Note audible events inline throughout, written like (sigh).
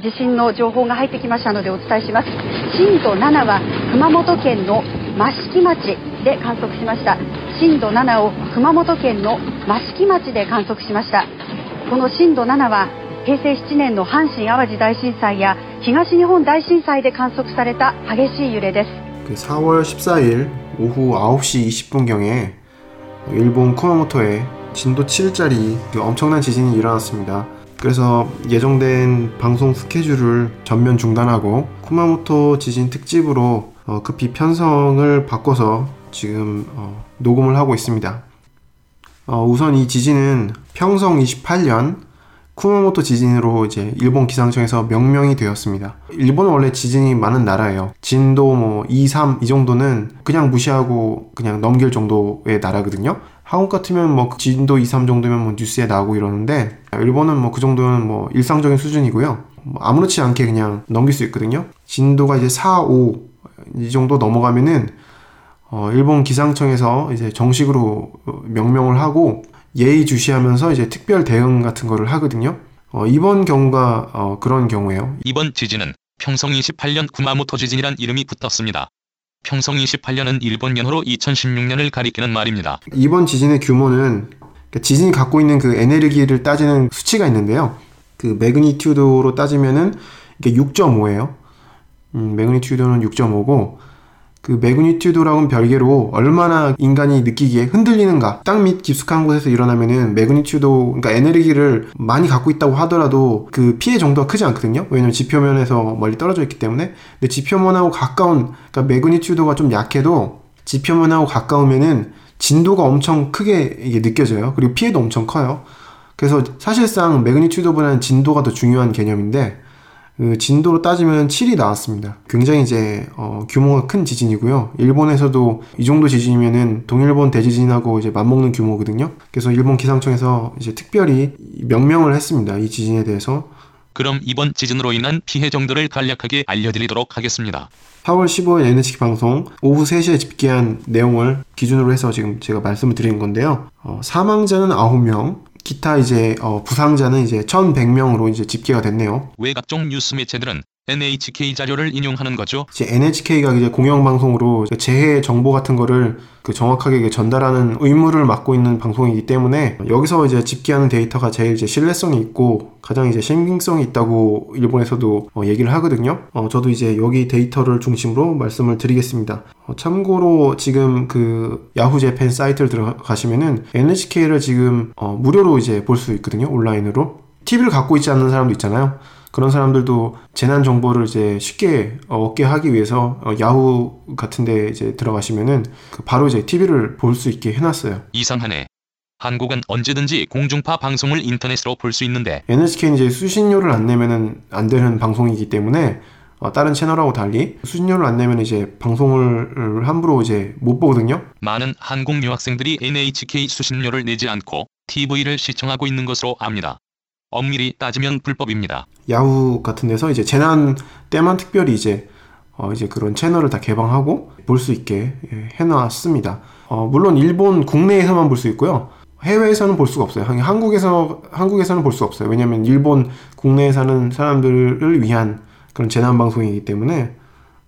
地震の情報が入ってきましたのでお伝えします震度7は熊本県の益城町で観測しました震度7を熊本県の益城町で観測しましたこの震度7は平成7年の阪神・淡路大震災や東日本大震災で観測された激しい揺れです 4월 14일 오후 9시 20분경에 일본 쿠마모토에 진도 7짜리 엄청난 지진이 일어났습니다. 그래서 예정된 방송 스케줄을 전면 중단하고 쿠마모토 지진 특집으로 어, 급히 편성을 바꿔서 지금 어, 녹음을 하고 있습니다. 어, 우선 이 지진은 평성 28년 쿠마모토 지진으로 이제 일본 기상청에서 명명이 되었습니다. 일본은 원래 지진이 많은 나라예요. 진도 뭐 2, 3 이 정도는 그냥 무시하고 그냥 넘길 정도의 나라거든요. 한국 같으면 뭐 진도 2, 3 정도면 뭐 뉴스에 나오고 이러는데 일본은 뭐 그 정도는 뭐 일상적인 수준이고요. 뭐 아무렇지 않게 그냥 넘길 수 있거든요. 진도가 이제 4, 5 이 정도 넘어가면은 어, 일본 기상청에서 이제 정식으로 명명을 하고 예의 주시하면서 이제 특별 대응 같은 거를 하거든요. 어, 이번 경우가 어, 그런 경우예요. 이번 지진은 평성 28년 구마모토 지진이란 이름이 붙었습니다. 평성 28년은 일본 연호로 2016년을 가리키는 말입니다. 이번 지진의 규모는 그러니까 지진이 갖고 있는 그 에너지를 따지는 수치가 있는데요. 그 매그니튜드로 따지면은 이게 6.5예요. 음, 매그니튜드는 6.5고 그 매그니튜드랑은 별개로 얼마나 인간이 느끼기에 흔들리는가 땅 밑 깊숙한 곳에서 일어나면은 매그니튜드 그러니까 에너지를 많이 갖고 있다고 하더라도 그 피해 정도가 크지 않거든요. 왜냐면 지표면에서 멀리 떨어져 있기 때문에. 근데 지표면하고 가까운 그러니까 매그니튜드가 좀 약해도 지표면하고 가까우면은 진도가 엄청 크게 이게 느껴져요. 그리고 피해도 엄청 커요. 그래서 사실상 매그니튜드보다는 진도가 더 중요한 개념인데 그 진도로 따지면 7이 나왔습니다. 굉장히 이제 어, 규모가 큰 지진이고요. 일본에서도 이 정도 지진이면은 동일본 대지진하고 이제 맞먹는 규모거든요. 그래서 일본 기상청에서 이제 특별히 명명을 했습니다. 이 지진에 대해서. 그럼 이번 지진으로 인한 피해 정도를 간략하게 알려드리도록 하겠습니다. 4월 15일 NHK 방송 오후 3시에 집계한 내용을 기준으로 해서 지금 제가 말씀을 드리는 건데요. 어, 사망자는 9명, 기타 이제 어, 부상자는 이제 1,100명으로 이제 집계가 됐네요. 왜 각종 뉴스 매체들은 NHK 자료를 인용하는 거죠? 이제 NHK가 이제 공영방송으로 재해 정보 같은 거를 그 정확하게 전달하는 의무를 맡고 있는 방송이기 때문에 여기서 이제 집계하는 데이터가 제일 이제 신뢰성이 있고 가장 이제 신빙성이 있다고 일본에서도 어 얘기를 하거든요. 어 저도 이제 여기 데이터를 중심으로 말씀을 드리겠습니다. 어 참고로 지금 그 야후 재팬 사이트를 들어가시면은 NHK를 지금 어 무료로 이제 볼 수 있거든요. 온라인으로. TV를 갖고 있지 않는 사람도 있잖아요. 그런 사람들도 재난 정보를 이제 쉽게 얻게 하기 위해서 어, 야후 같은데 이제 들어가시면은 그 바로 이제 TV를 볼 수 있게 해놨어요. 이상하네. 한국은 언제든지 공중파 방송을 인터넷으로 볼 수 있는데 NHK는 이제 수신료를 안 내면은 안 되는 방송이기 때문에 어, 다른 채널하고 달리 수신료를 안 내면 이제 방송을 함부로 이제 못 보거든요. 많은 한국 유학생들이 NHK 수신료를 내지 않고 TV를 시청하고 있는 것으로 압니다. 엄밀히 따지면 불법입니다. 야후 같은 데서 이제 재난 때만 특별히 이제 어 이제 그런 채널을 다 개방하고 볼 수 있게 예, 해놨습니다. 어 물론 일본 국내에서만 볼 수 있고요. 해외에서는 볼 수가 없어요. 한국에서 한국에서는 볼 수 없어요. 왜냐하면 일본 국내에 사는 사람들을 위한 그런 재난 방송이기 때문에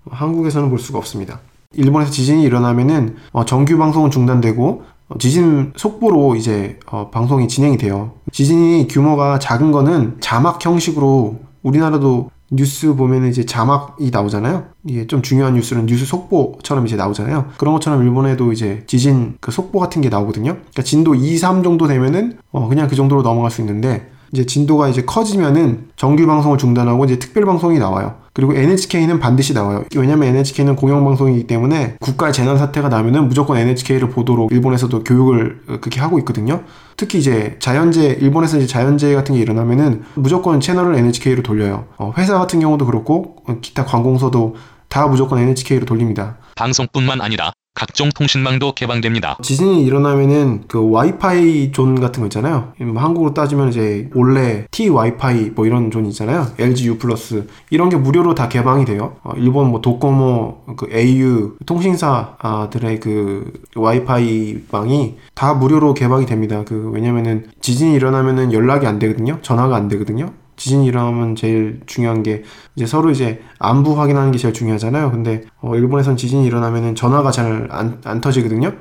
한국에서는 볼 수가 없습니다. 일본에서 지진이 일어나면은 어, 정규 방송은 중단되고 어, 지진 속보로 이제 어, 방송이 진행이 돼요. 지진이 규모가 작은 거는 자막 형식으로 우리나라도 뉴스 보면 이제 자막이 나오잖아요. 이게 좀 중요한 뉴스는 뉴스 속보처럼 이제 나오잖아요. 그런 것처럼 일본에도 이제 지진 그 속보 같은 게 나오거든요. 그러니까 진도 2, 3 정도 되면은 어 그냥 그 정도로 넘어갈 수 있는데 이제 진도가 이제 커지면은 정규 방송을 중단하고 이제 특별 방송이 나와요. 그리고 NHK는 반드시 나와요. 왜냐면 NHK는 공영방송이기 때문에 국가의 재난 사태가 나면은 무조건 NHK를 보도록 일본에서도 교육을 그렇게 하고 있거든요. 특히 이제 자연재해, 일본에서 이제 자연재해 같은 게 일어나면은 무조건 채널을 NHK로 돌려요. 어, 회사 같은 경우도 그렇고 기타 관공서도 다 무조건 NHK로 돌립니다. 방송뿐만 아니라 각종 통신망도 개방됩니다. 지진이 일어나면은 그 와이파이 존 같은 거 있잖아요. 뭐 한국으로 따지면 이제 원래 T 와이파이 뭐 이런 존 있잖아요. LG U+ 이런 게 무료로 다 개방이 돼요. 어, 일본 뭐 도코모, 그 au 통신사들의 그 와이파이 방이 다 무료로 개방이 됩니다. 그 왜냐면은 지진이 일어나면은 연락이 안 되거든요. 전화가 안 되거든요. 지진이 일어나면 제일 중요한 게 이제 서로 이제 안부 확인하는 게 제일 중요하잖아요. 근데 어, 일본에선 지진이 일어나면은 전화가 잘 안 안 터지거든요.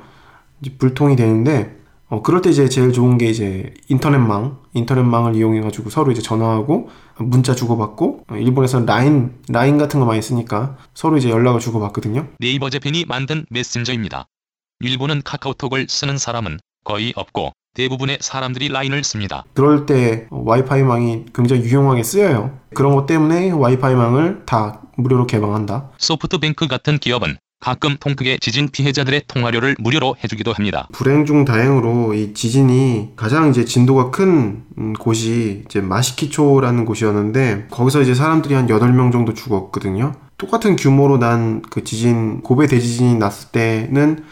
이제 불통이 되는데 어, 그럴 때 이제 제일 좋은 게 이제 인터넷망, 인터넷망을 이용해가지고 서로 이제 전화하고 문자 주고받고 어, 일본에서는 라인, 라인 같은 거 많이 쓰니까 서로 이제 연락을 주고받거든요. 네이버 재팬이 만든 메신저입니다. 일본은 카카오톡을 쓰는 사람은 거의 없고 대부분의 사람들이 라인을 씁니다. 그럴 때 와이파이망이 굉장히 유용하게 쓰여요. 그런 것 때문에 와이파이망을 다 무료로 개방한다. 소프트뱅크 같은 기업은 가끔 통크게 지진 피해자들의 통화료를 무료로 해주기도 합니다. 불행 중 다행으로 이 지진이 가장 이제 진도가 큰 음, 곳이 이제 마시키초라는 곳이었는데 거기서 이제 사람들이 한 8명 정도 죽었거든요. 똑같은 규모로 난 그 지진 고베 대지진이 났을 때는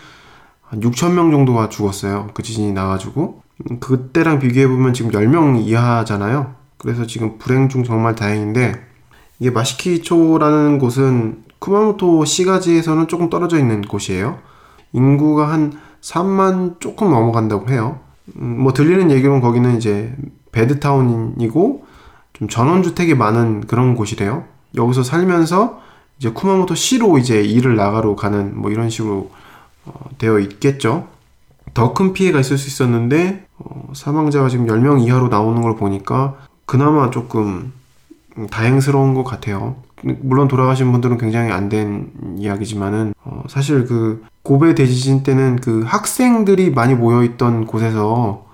한 6천 명 정도가 죽었어요. 그 지진이 나가지고 음, 그때랑 비교해 보면 지금 10명 이하잖아요. 그래서 지금 불행 중 정말 다행인데 이게 마시키초라는 곳은 쿠마모토 시가지에서는 조금 떨어져 있는 곳이에요. 인구가 한 3만 조금 넘어간다고 해요. 음, 뭐 들리는 얘기로는 거기는 이제 베드타운이고 좀 전원주택이 많은 그런 곳이래요. 여기서 살면서 이제 쿠마모토 시로 이제 일을 나가러 가는 뭐 이런 식으로 어, 되어 있겠죠. 더 큰 피해가 있을 수 있었는데 어, 사망자가 지금 10명 이하로 나오는 걸 보니까 그나마 조금 음, 다행스러운 것 같아요. 물론 돌아가신 분들은 굉장히 안 된 이야기지만은 어, 사실 그 고베 대지진 때는 그 학생들이 많이 모여 있던 곳에서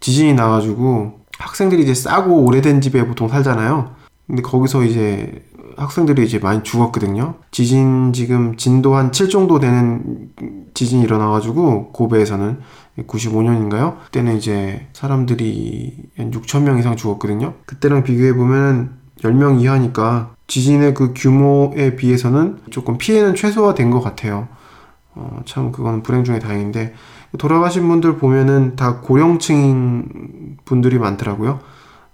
지진이 나가지고 학생들이 이제 싸고 오래된 집에 보통 살잖아요. 근데 거기서 이제 학생들이 이제 많이 죽었거든요. 지진 지금 진도 한 7 정도 되는 지진이 일어나가지고 고베에서는 95년인가요? 그때는 이제 사람들이 한 6천 명 이상 죽었거든요. 그때랑 비교해 보면 10명 이하니까 지진의 그 규모에 비해서는 조금 피해는 최소화된 것 같아요. 어, 참 그건 불행 중에 다행인데 돌아가신 분들 보면은 다 고령층 분들이 많더라고요.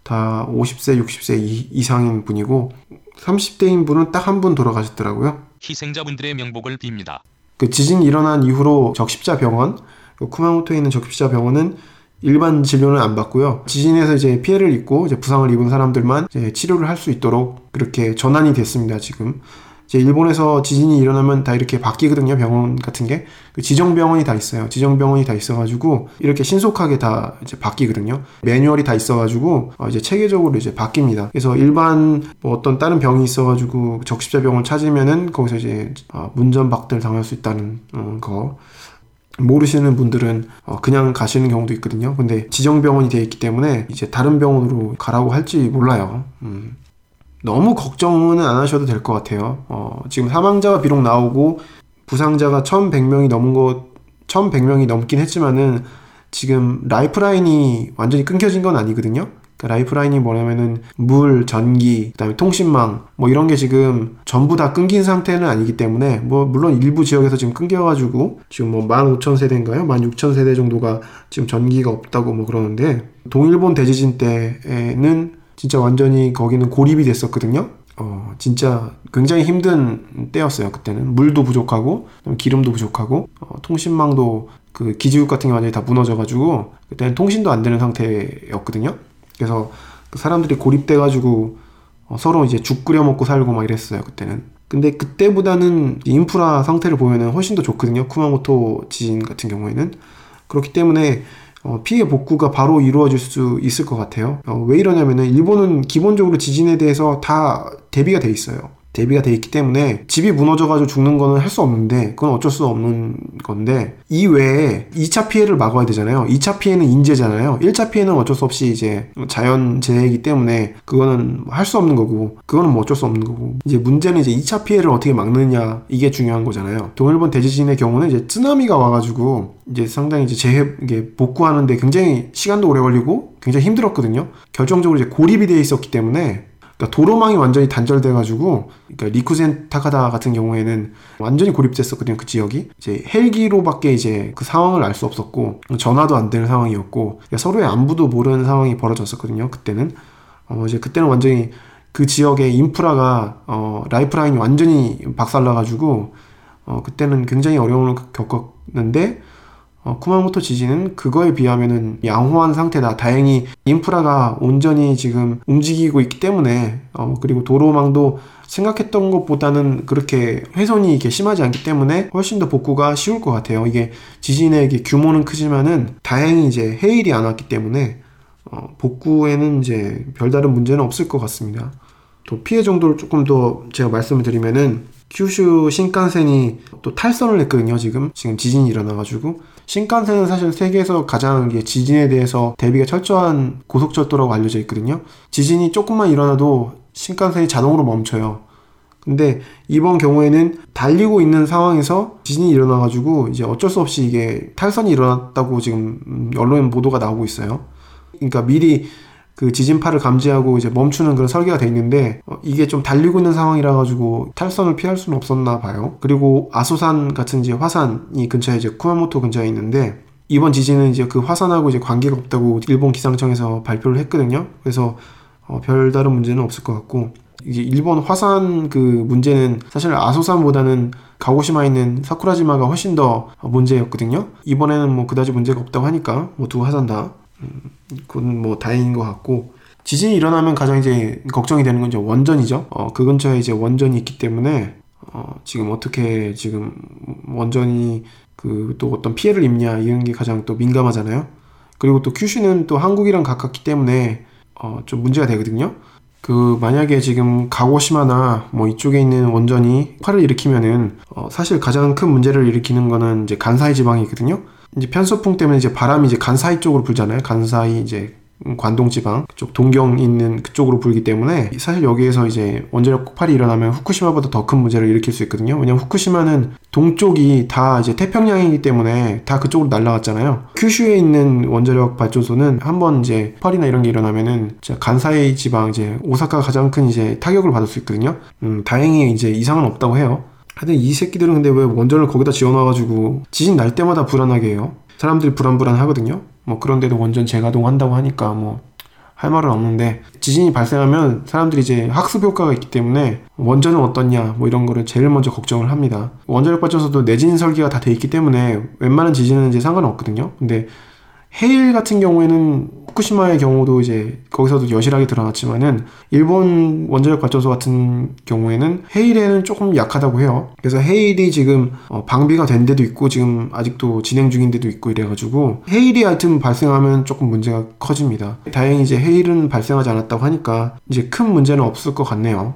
다 50세, 60세 이, 상인 분이고 30대인 분은 딱 한 분 돌아가셨더라고요. 희생자분들의 명복을 빕니다. 그 지진 일어난 이후로 적십자 병원, 그 쿠마모토에 있는 적십자 병원은 일반 진료는 안 받고요. 지진에서 이제 피해를 입고 이제 부상을 입은 사람들만 이제 치료를 할 수 있도록 그렇게 전환이 됐습니다. 지금 이제 일본에서 지진이 일어나면 다 이렇게 바뀌거든요. 병원 같은 게 그 지정 병원이 다 있어요. 지정 병원이 다 있어가지고 이렇게 신속하게 다 이제 바뀌거든요. 매뉴얼이 다 있어가지고 어 이제 체계적으로 이제 바뀝니다. 그래서 일반 뭐 어떤 다른 병이 있어가지고 적십자병을 찾으면은 거기서 이제 어 문전박대를 당할 수 있다는 어 거. 모르시는 분들은 어, 그냥 가시는 경우도 있거든요. 근데 지정병원이 되어 있기 때문에 이제 다른 병원으로 가라고 할지 몰라요. 음. 너무 걱정은 안 하셔도 될 것 같아요. 어, 지금 사망자가 비록 나오고 부상자가 1100명이 넘은 것, 1100명이 넘긴 했지만은 지금 라이프라인이 완전히 끊겨진 건 아니거든요. 그러니까 라이프라인이 뭐냐면은 물, 전기, 그다음에 통신망 뭐 이런 게 지금 전부 다 끊긴 상태는 아니기 때문에 뭐 물론 일부 지역에서 지금 끊겨가지고 지금 뭐 15,000세대인가요? 16,000세대 정도가 지금 전기가 없다고 뭐 그러는데 동일본 대지진 때에는 진짜 완전히 거기는 고립이 됐었거든요. 어, 진짜 굉장히 힘든 때였어요. 그때는 물도 부족하고 기름도 부족하고 어, 통신망도 그 기지국 같은 게 완전히 다 무너져가지고 그때는 통신도 안 되는 상태였거든요. 그래서 그 사람들이 고립돼가지고 어, 서로 이제 죽 끓여 먹고 살고 막 이랬어요 그때는. 근데 그때보다는 인프라 상태를 보면은 훨씬 더 좋거든요. 쿠마모토 지진 같은 경우에는 그렇기 때문에 어, 피해 복구가 바로 이루어질 수 있을 것 같아요. 어, 왜 이러냐면은 일본은 기본적으로 지진에 대해서 다 대비가 돼 있어요. 대비가 돼 있기 때문에 집이 무너져가지고 죽는 거는 할 수 없는데 그건 어쩔 수 없는 건데 이 외에 2차 피해를 막아야 되잖아요. 2차 피해는 인재잖아요. 1차 피해는 어쩔 수 없이 이제 자연재해이기 때문에 그거는 할 수 없는 거고 그거는 뭐 어쩔 수 없는 거고 이제 문제는 이제 2차 피해를 어떻게 막느냐 이게 중요한 거잖아요. 동일본 대지진의 경우는 이제 쓰나미가 와가지고 이제 상당히 이제 재해 이게 복구하는데 굉장히 시간도 오래 걸리고 굉장히 힘들었거든요. 결정적으로 이제 고립이 돼 있었기 때문에 그러니까 도로망이 완전히 단절돼가지고 그러니까 리쿠젠 타카다 같은 경우에는 완전히 고립됐었거든요 그 지역이. 이제 헬기로밖에 이제 그 상황을 알 수 없었고 전화도 안 되는 상황이었고 그러니까 서로의 안부도 모르는 상황이 벌어졌었거든요 그때는. 어 이제 그때는 완전히 그 지역의 인프라가 어 라이프라인이 완전히 박살나가지고 어 그때는 굉장히 어려움을 겪었는데 어, 쿠마모토 지진은 그거에 비하면은 양호한 상태다. 다행히 인프라가 온전히 지금 움직이고 있기 때문에 어, 그리고 도로망도 생각했던 것보다는 그렇게 훼손이 이게 심하지 않기 때문에 훨씬 더 복구가 쉬울 것 같아요. 이게 지진의 이게 규모는 크지만은 다행히 이제 해일이 안 왔기 때문에 어, 복구에는 이제 별다른 문제는 없을 것 같습니다. 또 피해 정도를 조금 더 제가 말씀을 드리면은 큐슈 신칸센이 또 탈선을 했거든요, 지금. 지금 지진이 일어나가지고. 신칸센은 사실 세계에서 가장 지진에 대해서 대비가 철저한 고속철도라고 알려져 있거든요. 지진이 조금만 일어나도 신칸센이 자동으로 멈춰요. 근데 이번 경우에는 달리고 있는 상황에서 지진이 일어나가지고 이제 어쩔 수 없이 이게 탈선이 일어났다고 지금 언론 보도가 나오고 있어요. 그러니까 미리 그 지진파를 감지하고 이제 멈추는 그런 설계가 돼 있는데 어, 이게 좀 달리고 있는 상황이라 가지고 탈선을 피할 수는 없었나 봐요. 그리고 아소산 같은 이제 화산이 근처에 이제 쿠마모토 근처에 있는데 이번 지진은 이제 그 화산하고 이제 관계가 없다고 일본 기상청에서 발표를 했거든요. 그래서 어, 별다른 문제는 없을 것 같고 이게 일본 화산 그 문제는 사실 아소산보다는 가고시마에 있는 사쿠라지마가 훨씬 더 문제였거든요. 이번에는 뭐 그다지 문제가 없다고 하니까 뭐 두 화산 다 음, 그건 뭐 다행인 것 같고 지진이 일어나면 가장 이제 걱정이 되는 건 이제 원전이죠. 어, 그 근처에 이제 원전이 있기 때문에 어, 지금 어떻게 지금 원전이 그 또 어떤 피해를 입냐 이런 게 가장 또 민감하잖아요. 그리고 또 큐슈는 또 한국이랑 가깝기 때문에 어, 좀 문제가 되거든요. 그 만약에 지금 가고시마나 뭐 이쪽에 있는 원전이 화를 일으키면은 어, 사실 가장 큰 문제를 일으키는 거는 이제 간사이 지방이거든요. 이제 편서풍 때문에 이제 바람이 이제 간사이 쪽으로 불잖아요. 간사이 이제 관동 지방 그쪽 동경 있는 그쪽으로 불기 때문에 사실 여기에서 이제 원자력 폭발이 일어나면 후쿠시마보다 더 큰 문제를 일으킬 수 있거든요. 왜냐면 후쿠시마는 동쪽이 다 이제 태평양이기 때문에 다 그쪽으로 날아갔잖아요. 큐슈에 있는 원자력 발전소는 한번 이제 폭발이나 이런 게 일어나면은 간사이 지방 이제 오사카가 가장 큰 이제 타격을 받을 수 있거든요. 음, 다행히 이제 이상은 없다고 해요. 하여튼 이 새끼들은 근데 왜 원전을 거기다 지어놔가지고 지진 날 때마다 불안하게 해요? 사람들이 불안불안 하거든요? 뭐 그런데도 원전 재가동한다고 하니까 뭐 할 말은 없는데 지진이 발생하면 사람들이 이제 학습 효과가 있기 때문에 원전은 어떻냐 뭐 이런 거를 제일 먼저 걱정을 합니다. 원자력 발전소도 내진 설계가 다 돼 있기 때문에 웬만한 지진은 이제 상관없거든요. 근데 해일 같은 경우에는 후쿠시마의 경우도 이제 거기서도 여실하게 드러났지만은 일본 원자력 발전소 같은 경우에는 해일에는 조금 약하다고 해요. 그래서 해일이 지금 어, 방비가 된 데도 있고 지금 아직도 진행 중인 데도 있고 이래가지고 해일이 하여튼 발생하면 조금 문제가 커집니다. 다행히 이제 해일은 발생하지 않았다고 하니까 이제 큰 문제는 없을 것 같네요.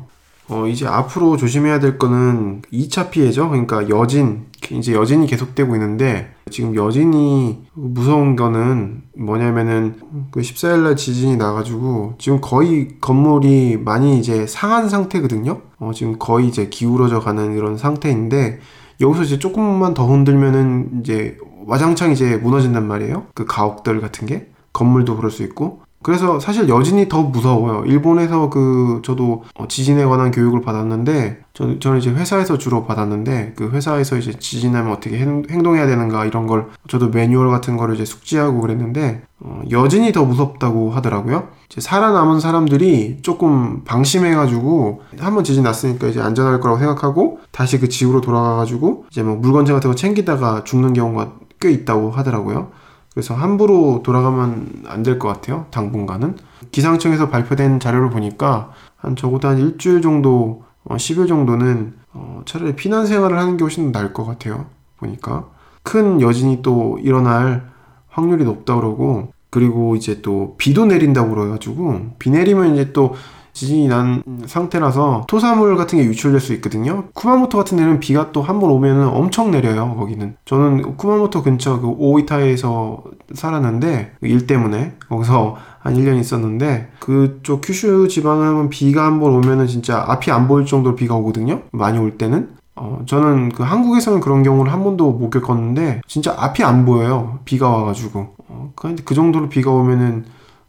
어, 이제 앞으로 조심해야 될 거는 2차 피해죠. 그러니까 여진, 이제 여진이 계속되고 있는데, 지금 여진이 무서운 거는 뭐냐면은, 그 14일날 지진이 나가지고, 지금 거의 건물이 많이 이제 상한 상태거든요. 어, 지금 거의 이제 기울어져 가는 이런 상태인데, 여기서 이제 조금만 더 흔들면은 이제 와장창 이제 무너진단 말이에요. 그 가옥들 같은 게. 건물도 그럴 수 있고. 그래서 사실 여진이 더 무서워요. 일본에서 그 저도 어, 지진에 관한 교육을 받았는데 저, 저는 이제 회사에서 주로 받았는데 그 회사에서 이제 지진하면 어떻게 행동해야 되는가 이런 걸 저도 매뉴얼 같은 거를 이제 숙지하고 그랬는데 어, 여진이 더 무섭다고 하더라고요. 이제 살아남은 사람들이 조금 방심해가지고 한번 지진 났으니까 이제 안전할 거라고 생각하고 다시 그 지구로 돌아가가지고 이제 뭐 물건지 같은 거 챙기다가 죽는 경우가 꽤 있다고 하더라고요. 그래서 함부로 돌아가면 안 될 것 같아요. 당분간은. 기상청에서 발표된 자료를 보니까 한 적어도 한 일주일 정도, 어, 10일 정도는 어, 차라리 피난 생활을 하는 게 훨씬 나을 것 같아요. 보니까. 큰 여진이 또 일어날 확률이 높다 그러고 그리고 이제 또 비도 내린다고 그래가지고 비 내리면 이제 또 지진이 난 상태라서 토사물 같은 게 유출될 수 있거든요. 쿠마모토 같은 데는 비가 또 한 번 오면은 엄청 내려요. 거기는. 저는 쿠마모토 근처 그 오이타에서 살았는데 그일 때문에 거기서 한 1년 있었는데 그쪽 큐슈 지방은 한번 비가 한 번 오면은 진짜 앞이 안 보일 정도로 비가 오거든요. 많이 올 때는. 어, 저는 그 한국에서는 그런 경우를 한 번도 못 겪었는데 진짜 앞이 안 보여요. 비가 와가지고. 어, 그 정도로 비가 오면은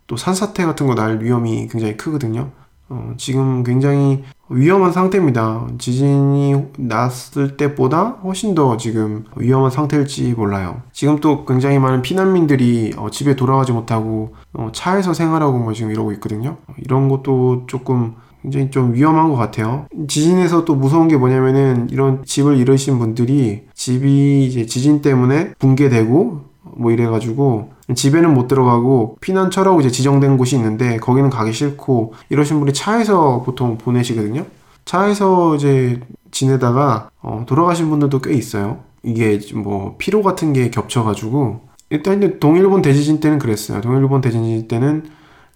또 산사태 같은 거 날 위험이 굉장히 크거든요. 어, 지금 굉장히 위험한 상태입니다. 지진이 났을 때보다 훨씬 더 지금 위험한 상태일지 몰라요. 지금 또 굉장히 많은 피난민들이 어, 집에 돌아가지 못하고 어, 차에서 생활하고 뭐 지금 이러고 있거든요. 이런 것도 조금 굉장히 좀 위험한 것 같아요. 지진에서 또 무서운 게 뭐냐면은 이런 집을 잃으신 분들이 집이 이제 지진 때문에 붕괴되고 뭐 이래가지고 집에는 못 들어가고 피난처라고 이제 지정된 곳이 있는데 거기는 가기 싫고 이러신 분이 차에서 보통 보내시거든요. 차에서 이제 지내다가 어, 돌아가신 분들도 꽤 있어요. 이게 뭐 피로 같은 게 겹쳐가지고 일단 동일본 대지진 때는 그랬어요. 동일본 대지진 때는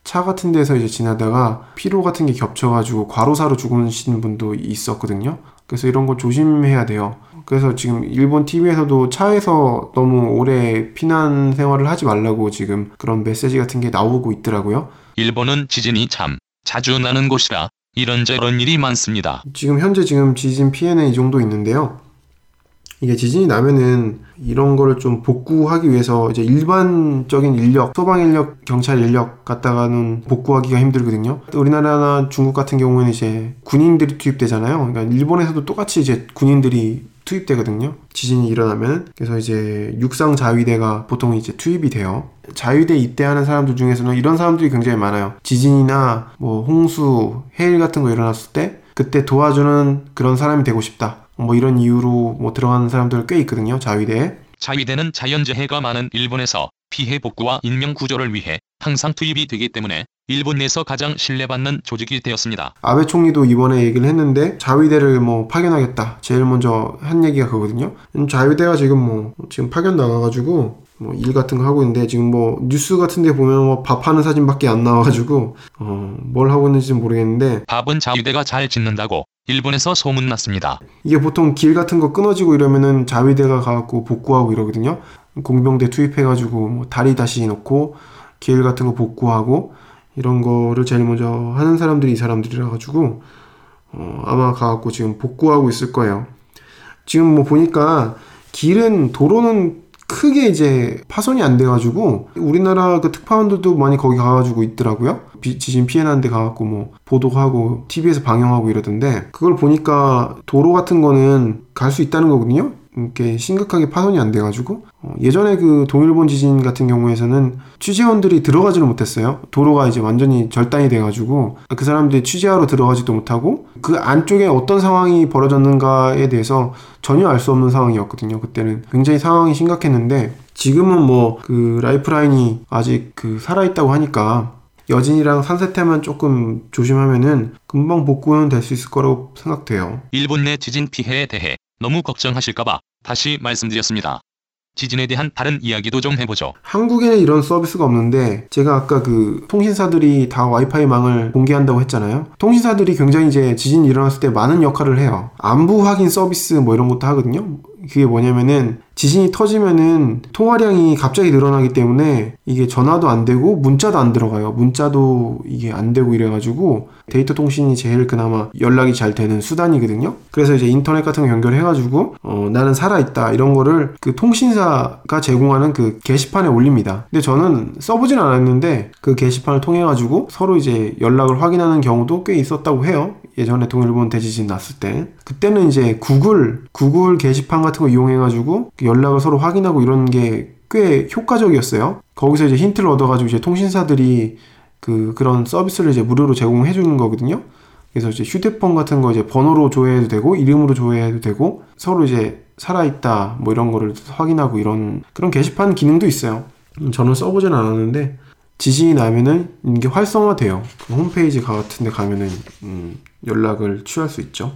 차 같은 데서 이제 지나다가 피로 같은 게 겹쳐가지고 과로사로 죽으신 분도 있었거든요. 그래서 이런 거 조심해야 돼요. 그래서 지금 일본 TV에서도 차에서 너무 오래 피난 생활을 하지 말라고 지금 그런 메시지 같은 게 나오고 있더라고요. 일본은 지진이 참 자주 나는 곳이라 이런저런 일이 많습니다. 지금 현재 지금 지진 피해는 이 정도 있는데요. 이게 지진이 나면은 이런 거를 좀 복구하기 위해서 이제 일반적인 인력, 소방 인력, 경찰 인력 갖다가는 복구하기가 힘들거든요. 우리나라나 중국 같은 경우에는 이제 군인들이 투입되잖아요. 그러니까 일본에서도 똑같이 이제 군인들이 투입되거든요. 지진이 일어나면 그래서 이제 육상 자위대가 보통 이제 투입이 돼요. 자위대 입대하는 사람들 중에서는 이런 사람들이 굉장히 많아요. 지진이나 뭐 홍수, 해일 같은 거 일어났을 때 그때 도와주는 그런 사람이 되고 싶다. 뭐 이런 이유로 뭐 들어가는 사람들 꽤 있거든요. 자위대에. 자위대는 자연재해가 많은 일본에서 피해 복구와 인명 구조를 위해 항상 투입이 되기 때문에 일본 내에서 가장 신뢰받는 조직이 되었습니다. 아베 총리도 이번에 얘기를 했는데 자위대를 뭐 파견하겠다. 제일 먼저 한 얘기가 그거거든요. 음, 자위대가 지금 뭐 지금 파견 나가가지고 뭐 일 같은 거 하고 있는데 지금 뭐 뉴스 같은 데 보면 뭐 밥하는 사진밖에 안 나와가지고 어, 뭘 하고 있는지는 모르겠는데 밥은 자위대가 잘 짓는다고 일본에서 소문났습니다. 이게 보통 길 같은 거 끊어지고 이러면은 자위대가 가갖고 복구하고 이러거든요. 공병대 투입해가지고 뭐 다리 다시 놓고 길 같은 거 복구하고 이런 거를 제일 먼저 하는 사람들이 이 사람들이라 가지고 어, 아마 가갖고 지금 복구하고 있을 거예요. 지금 뭐 보니까 길은 도로는 크게 이제 파손이 안 돼가지고 우리나라 그 특파원들도 많이 거기 가가지고 있더라고요. 비, 지진 피해 난데 가갖고 뭐 보도하고 TV에서 방영하고 이러던데 그걸 보니까 도로 같은 거는 갈 수 있다는 거거든요. 이렇게 심각하게 파손이 안 돼가지고 어, 예전에 그 동일본 지진 같은 경우에서는 취재원들이 들어가지를 못했어요. 도로가 이제 완전히 절단이 돼가지고 그 사람들이 취재하러 들어가지도 못하고 그 안쪽에 어떤 상황이 벌어졌는가에 대해서 전혀 알 수 없는 상황이었거든요. 그때는 굉장히 상황이 심각했는데 지금은 뭐 그 라이프라인이 아직 그 살아있다고 하니까 여진이랑 산세태만 조금 조심하면은 금방 복구는 될 수 있을 거라고 생각돼요. 일본 내 지진 피해에 대해 너무 걱정하실까봐 다시 말씀드렸습니다. 지진에 대한 다른 이야기도 좀 해보죠. 한국에는 이런 서비스가 없는데 제가 아까 그 통신사들이 다 와이파이 망을 공개한다고 했잖아요. 통신사들이 굉장히 이제 지진이 일어났을 때 많은 역할을 해요. 안부 확인 서비스 뭐 이런 것도 하거든요. 그게 뭐냐면은 지진이 터지면은 통화량이 갑자기 늘어나기 때문에 이게 전화도 안 되고 문자도 안 들어가요. 문자도 이게 안 되고 이래가지고 데이터 통신이 제일 그나마 연락이 잘 되는 수단이거든요. 그래서 이제 인터넷 같은 거 연결해가지고 어, 나는 살아있다 이런 거를 그 통신사가 제공하는 그 게시판에 올립니다. 근데 저는 써보진 않았는데 그 게시판을 통해가지고 서로 이제 연락을 확인하는 경우도 꽤 있었다고 해요. 예전에 동일본 대지진 났을 때 그때는 이제 구글 구글 게시판 같은 거 이용해가지고 연락을 서로 확인하고 이런 게 꽤 효과적이었어요. 거기서 이제 힌트를 얻어가지고 이제 통신사들이 그 그런 서비스를 이제 무료로 제공해 주는 거거든요. 그래서 이제 휴대폰 같은 거 이제 번호로 조회해도 되고 이름으로 조회해도 되고 서로 이제 살아있다 뭐 이런 거를 확인하고 이런 그런 게시판 기능도 있어요. 저는 써보진 않았는데 지진이 나면은 이게 활성화돼요. 그 홈페이지 같은 데 가면은 음, 연락을 취할 수 있죠.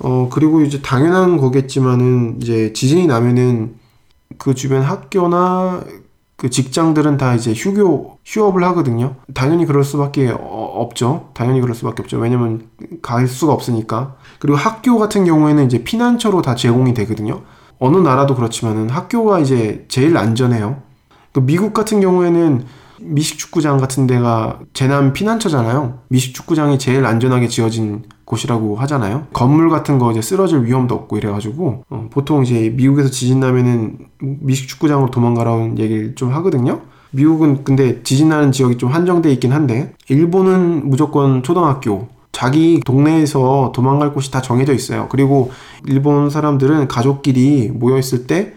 어, 그리고 이제 당연한 거겠지만은 이제 지진이 나면은 그 주변 학교나 그 직장들은 다 이제 휴교, 휴업을 하거든요. 당연히 그럴 수밖에 어, 없죠. 당연히 그럴 수밖에 없죠. 왜냐면 갈 수가 없으니까. 그리고 학교 같은 경우에는 이제 피난처로 다 제공이 되거든요. 어느 나라도 그렇지만은 학교가 이제 제일 안전해요. 그 미국 같은 경우에는 미식 축구장 같은 데가 재난 피난처잖아요. 미식 축구장이 제일 안전하게 지어진 곳이라고 하잖아요. 건물 같은 거 이제 쓰러질 위험도 없고 이래가지고 어, 보통 이제 미국에서 지진 나면은 미식 축구장으로 도망가라는 얘기를 좀 하거든요. 미국은 근데 지진 나는 지역이 좀 한정돼 있긴 한데 일본은 무조건 초등학교 자기 동네에서 도망갈 곳이 다 정해져 있어요. 그리고 일본 사람들은 가족끼리 모여 있을 때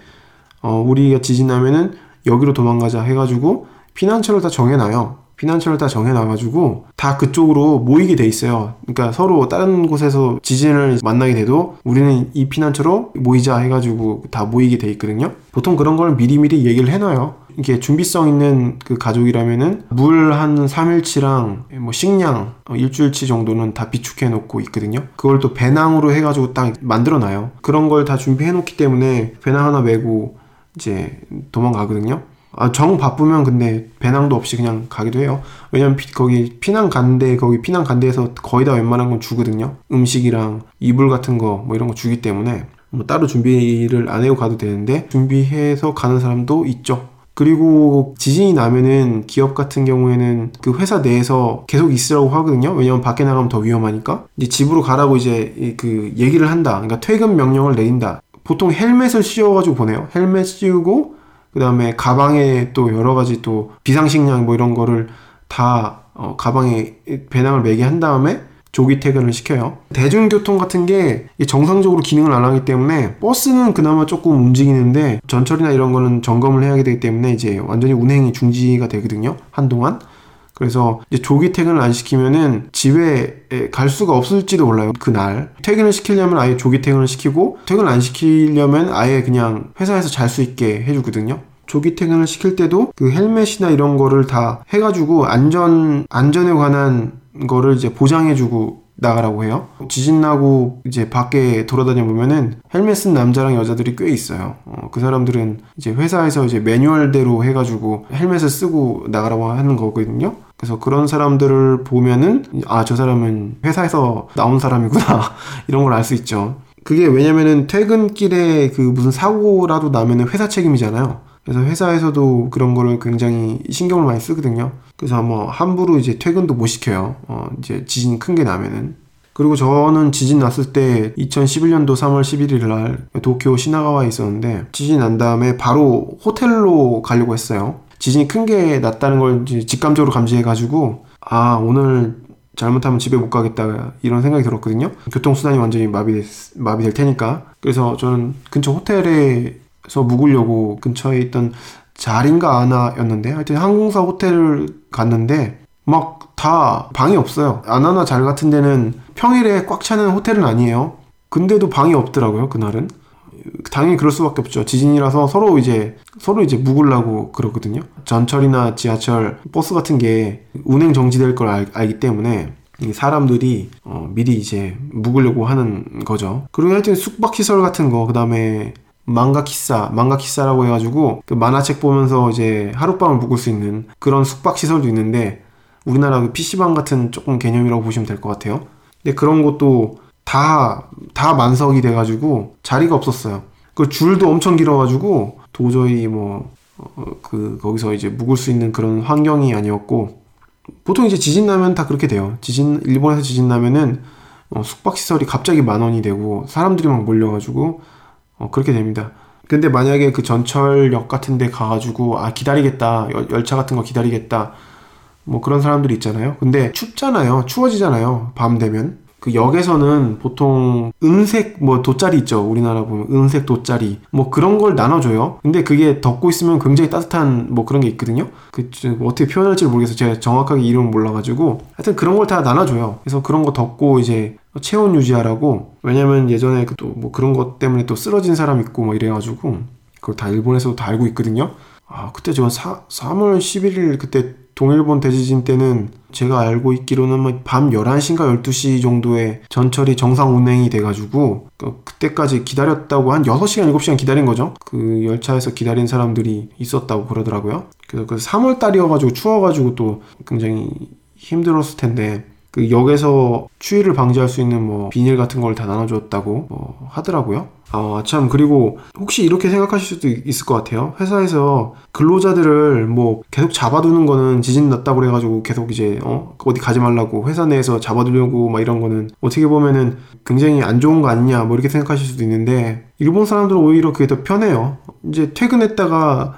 어, 우리가 지진 나면은 여기로 도망가자 해가지고 피난처를 다 정해놔요. 피난처를 다 정해놔가지고 다 그쪽으로 모이게 돼 있어요. 그러니까 서로 다른 곳에서 지진을 만나게 돼도 우리는 이 피난처로 모이자 해가지고 다 모이게 돼 있거든요. 보통 그런 걸 미리미리 얘기를 해놔요. 이게 준비성 있는 그 가족이라면은 물 한 3일치랑 뭐 식량 어, 일주일치 정도는 다 비축해 놓고 있거든요. 그걸 또 배낭으로 해가지고 딱 만들어 놔요. 그런 걸 다 준비해 놓기 때문에 배낭 하나 메고 이제 도망가거든요. 아, 정 바쁘면 근데 배낭도 없이 그냥 가기도 해요. 왜냐면 피, 거기 피난 간대, 거기 피난 간대에서 거의 다 웬만한 건 주거든요. 음식이랑 이불 같은 거 뭐 이런 거 주기 때문에 뭐 따로 준비를 안 해고 가도 되는데 준비해서 가는 사람도 있죠. 그리고 지진이 나면은 기업 같은 경우에는 그 회사 내에서 계속 있으라고 하거든요. 왜냐면 밖에 나가면 더 위험하니까. 이제 집으로 가라고 이제 그 얘기를 한다. 그러니까 퇴근 명령을 내린다. 보통 헬멧을 씌워가지고 보내요. 헬멧 씌우고 그 다음에 가방에 또 여러 가지 또 비상식량 뭐 이런 거를 다 어, 가방에 배낭을 매게 한 다음에 조기 퇴근을 시켜요. 대중교통 같은 게 정상적으로 기능을 안 하기 때문에 버스는 그나마 조금 움직이는데 전철이나 이런 거는 점검을 해야 되기 때문에 이제 완전히 운행이 중지가 되거든요. 한동안. 그래서 이제 조기 퇴근을 안 시키면은 집에 갈 수가 없을지도 몰라요. 그날 퇴근을 시키려면 아예 조기 퇴근을 시키고 퇴근 안 시키려면 아예 그냥 회사에서 잘 수 있게 해주거든요. 조기 퇴근을 시킬 때도 그 헬멧이나 이런 거를 다 해가지고 안전 안전에 관한 거를 이제 보장해주고 나가라고 해요. 지진 나고 이제 밖에 돌아다녀 보면은 헬멧 쓴 남자랑 여자들이 꽤 있어요. 어, 그 사람들은 이제 회사에서 이제 매뉴얼대로 해가지고 헬멧을 쓰고 나가라고 하는 거거든요. 그래서 그런 사람들을 보면은 아 저 사람은 회사에서 나온 사람이구나 (laughs) 이런 걸 알 수 있죠. 그게 왜냐면은 퇴근길에 그 무슨 사고라도 나면은 회사 책임이잖아요. 그래서 회사에서도 그런 거를 굉장히 신경을 많이 쓰거든요. 그래서 뭐 함부로 이제 퇴근도 못 시켜요. 어, 이제 지진 큰 게 나면은. 그리고 저는 지진 났을 때 2011년도 3월 11일 날 도쿄 시나가와에 있었는데 지진 난 다음에 바로 호텔로 가려고 했어요. 지진이 큰 게 났다는 걸 직감적으로 감지해가지고 아 오늘 잘못하면 집에 못 가겠다 이런 생각이 들었거든요. 교통수단이 완전히 마비될, 마비될 테니까. 그래서 저는 근처 호텔에 서 묵으려고 근처에 있던 자리인가 아나였는데 하여튼 항공사 호텔을 갔는데 막 다 방이 없어요. 아나나 잘 같은 데는 평일에 꽉 차는 호텔은 아니에요. 근데도 방이 없더라고요 그날은. 당연히 그럴 수밖에 없죠. 지진이라서 서로 이제 서로 이제 묵으려고 그러거든요. 전철이나 지하철, 버스 같은 게 운행 정지될 걸 알, 알기 때문에 사람들이 어, 미리 이제 묵으려고 하는 거죠. 그리고 하여튼 숙박 시설 같은 거, 그 다음에 망가 키사, 망가 키사라고 해가지고 그 만화책 보면서 이제 하룻밤을 묵을 수 있는 그런 숙박 시설도 있는데 우리나라 그 PC방 같은 조금 개념이라고 보시면 될 것 같아요. 근데 그런 것도 다, 다 만석이 돼가지고 자리가 없었어요. 그 줄도 엄청 길어가지고 도저히 뭐, 어, 그, 거기서 이제 묵을 수 있는 그런 환경이 아니었고 보통 이제 지진 나면 다 그렇게 돼요. 지진, 일본에서 지진 나면은 어, 숙박시설이 갑자기 만 원이 되고 사람들이 막 몰려가지고 어, 그렇게 됩니다. 근데 만약에 그 전철역 같은 데 가가지고, 아, 기다리겠다. 열, 차 같은 거 기다리겠다. 뭐 그런 사람들이 있잖아요. 근데 춥잖아요. 추워지잖아요. 밤 되면. 그 역에서는 보통 은색 뭐 돗자리 있죠. 우리나라 보면 은색 돗자리 뭐 그런 걸 나눠줘요. 근데 그게 덮고 있으면 굉장히 따뜻한 뭐 그런 게 있거든지 그 어떻게 표현할지 모르겠어요. 제가 정확하게 이름을 몰라가지고 하여튼 그런 걸 다 나눠줘요. 그래서 그런 거 덮고 이제 체온 유지하라고 왜냐면 예전에 그 또 뭐 그런 것 때문에 또 쓰러진 사람 있고 뭐 이래가지고 그걸 다 일본에서도 다 알고 있거든요. 아 그때 제가 4, 3월 11일 그때 동일본 대지진 때는 제가 알고 있기로는 뭐밤 11시인가 12시 정도에 전철이 정상 운행이 돼가지고 그, 그때까지 기다렸다고 한 6시간 7시간 기다린 거죠. 그 열차에서 기다린 사람들이 있었다고 그러더라고요. 그래서 그 3월 달이어가지고 추워가지고 또 굉장히 힘들었을 텐데 그 역에서 추위를 방지할 수 있는 뭐 비닐 같은 걸 다 나눠줬다고 뭐 하더라고요. 아, 참, 그리고 혹시 이렇게 생각하실 수도 있을 것 같아요. 회사에서 근로자들을 뭐 계속 잡아두는 거는 지진 났다고 그래가지고 계속 이제, 어, 어디 가지 말라고 회사 내에서 잡아두려고 막 이런 거는 어떻게 보면은 굉장히 안 좋은 거 아니냐 뭐 이렇게 생각하실 수도 있는데 일본 사람들은 오히려 그게 더 편해요. 이제 퇴근했다가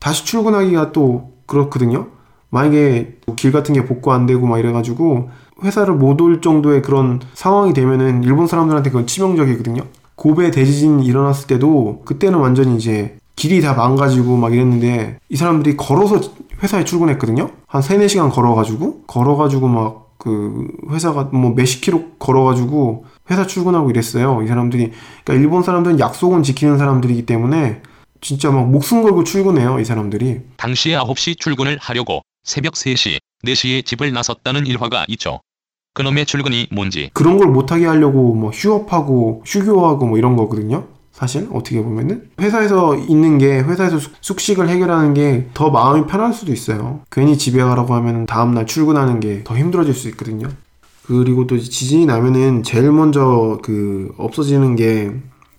다시 출근하기가 또 그렇거든요. 만약에 길 같은 게 복구 안 되고 막 이래가지고 회사를 못 올 정도의 그런 상황이 되면은 일본 사람들한테 그건 치명적이거든요. 고베 대지진이 일어났을 때도 그때는 완전히 이제 길이 다 망가지고 막 이랬는데 이 사람들이 걸어서 회사에 출근했거든요. 한 3, 4시간 걸어가지고 걸어가지고 막 그 회사가 뭐 몇십 킬로 걸어가지고 회사 출근하고 이랬어요. 이 사람들이 그러니까 일본 사람들은 약속은 지키는 사람들이기 때문에 진짜 막 목숨 걸고 출근해요. 이 사람들이. 당시에 9시 출근을 하려고 새벽 3시, 4시에 집을 나섰다는 일화가 있죠. 그놈의 출근이 뭔지 그런 걸 못하게 하려고 뭐 휴업하고 휴교하고 뭐 이런 거거든요. 사실 어떻게 보면은 회사에서 있는 게 회사에서 숙- 숙식을 해결하는 게 더 마음이 편할 수도 있어요. 괜히 집에 가라고 하면 다음날 출근하는 게 더 힘들어질 수 있거든요. 그리고 또 지진이 나면은 제일 먼저 그 없어지는 게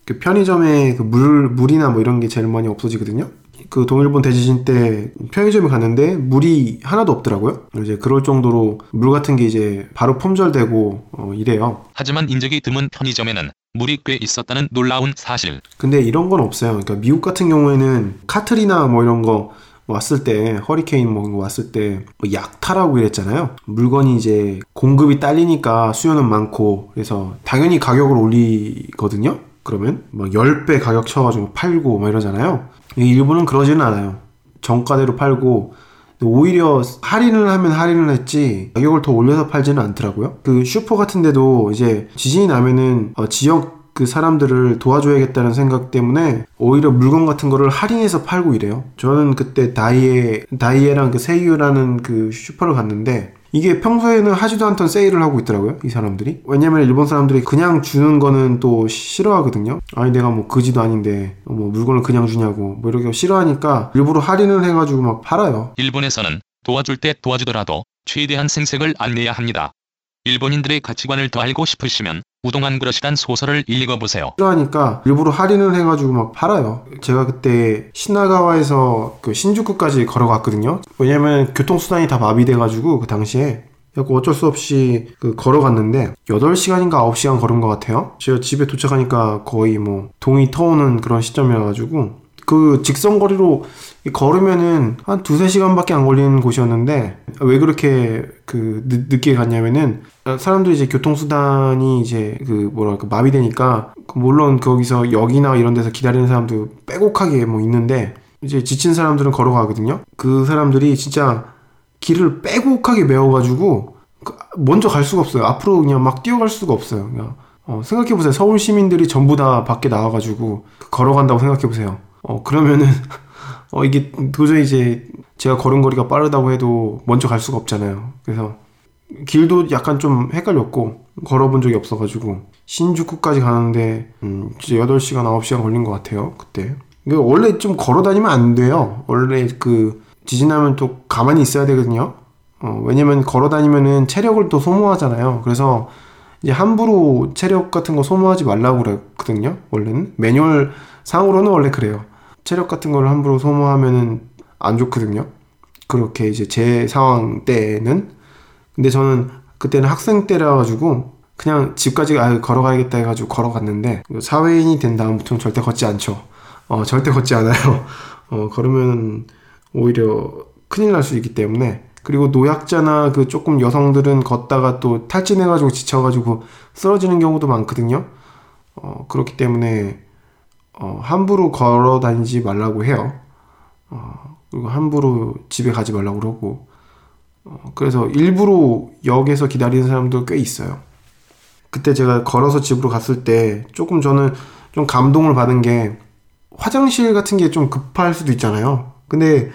그 편의점에 그 물 물이나 뭐 이런 게 제일 많이 없어지거든요. 그 동일본 대지진 때 편의점에 갔는데 물이 하나도 없더라고요. 이제 그럴 정도로 물 같은 게 이제 바로 품절되고 어, 이래요. 하지만 인적이 드문 편의점에는 물이 꽤 있었다는 놀라운 사실. 근데 이런 건 없어요. 그러니까 미국 같은 경우에는 카트리나 뭐 이런 거 왔을 때 허리케인 뭐 왔을 때뭐 약탈하고 이랬잖아요. 물건이 이제 공급이 딸리니까 수요는 많고 그래서 당연히 가격을 올리거든요. 그러면 막 10배 가격 쳐가지고 팔고 막 이러잖아요. 이 일본은 그러지는 않아요. 정가대로 팔고 오히려 할인을 하면 할인을 했지 가격을 더 올려서 팔지는 않더라고요. 그 슈퍼 같은 데도 이제 지진이 나면은 어, 지역 그 사람들을 도와줘야겠다는 생각 때문에 오히려 물건 같은 거를 할인해서 팔고 이래요. 저는 그때 다이에 다이에랑 그 세이유라는 그 슈퍼를 갔는데 이게 평소에는 하지도 않던 세일을 하고 있더라고요. 이 사람들이. 왜냐면 일본 사람들이 그냥 주는 거는 또 싫어하거든요. 아니 내가 뭐 그지도 아닌데 뭐 물건을 그냥 주냐고 뭐 이렇게 싫어하니까 일부러 할인을 해가지고 막 팔아요. 일본에서는 도와줄 때 도와주더라도 최대한 생색을 안 내야 합니다. 일본인들의 가치관을 더 알고 싶으시면 우동한 그릇이란 소설을 읽어보세요. 싫어하니까 일부러 할인을 해가지고 막 팔아요. 제가 그때 시나가와에서 그 신주쿠까지 걸어갔거든요. 왜냐면 교통수단이 다 마비돼가지고 그 당시에 그래서 어쩔 수 없이 그 걸어갔는데 8시간인가 9시간 걸은 것 같아요. 제가 집에 도착하니까 거의 뭐 동이 터오는 그런 시점이어가지고 그 직선 거리로 걸으면은 한 두세 시간밖에 안 걸리는 곳이었는데 왜 그렇게 그 늦, 늦게 갔냐면은 사람들이 이제 교통수단이 이제 그 뭐랄까 마비되니까 그 물론 거기서 역이나 이런 데서 기다리는 사람도 빼곡하게 뭐 있는데 이제 지친 사람들은 걸어가거든요. 그 사람들이 진짜 길을 빼곡하게 메워가지고 그 먼저 갈 수가 없어요. 앞으로 그냥 막 뛰어갈 수가 없어요. 그냥 어, 생각해보세요. 서울 시민들이 전부 다 밖에 나와가지고 걸어간다고 생각해보세요. 어, 그러면은, (laughs) 어, 이게 도저히 이제 제가 걸음걸이가 빠르다고 해도 먼저 갈 수가 없잖아요. 그래서 길도 약간 좀 헷갈렸고, 걸어본 적이 없어가지고, 신주쿠까지 가는데, 음, 진짜 8시간, 9시간 걸린 것 같아요. 그때. 원래 좀 걸어 다니면 안 돼요. 원래 그, 지진하면 또 가만히 있어야 되거든요. 어, 왜냐면 걸어 다니면은 체력을 또 소모하잖아요. 그래서 이제 함부로 체력 같은 거 소모하지 말라고 그랬거든요. 원래는 매뉴얼 상으로는 원래 그래요. 체력 같은 걸 함부로 소모하면은 안 좋거든요. 그렇게 이제 제 상황 때는 근데 저는 그때는 학생 때라 가지고 그냥 집까지 아 걸어가야겠다 해가지고 걸어갔는데 사회인이 된 다음부터는 절대 걷지 않죠. 어 절대 걷지 않아요. 어 걸으면 오히려 큰일 날 수 있기 때문에 그리고 노약자나 그 조금 여성들은 걷다가 또 탈진해가지고 지쳐가지고 쓰러지는 경우도 많거든요. 어, 그렇기 때문에 어, 함부로 걸어 다니지 말라고 해요. 어, 그리고 함부로 집에 가지 말라고 그러고 어, 그래서 일부러 역에서 기다리는 사람도 꽤 있어요. 그때 제가 걸어서 집으로 갔을 때 조금 저는 좀 감동을 받은 게 화장실 같은 게 좀 급할 수도 있잖아요. 근데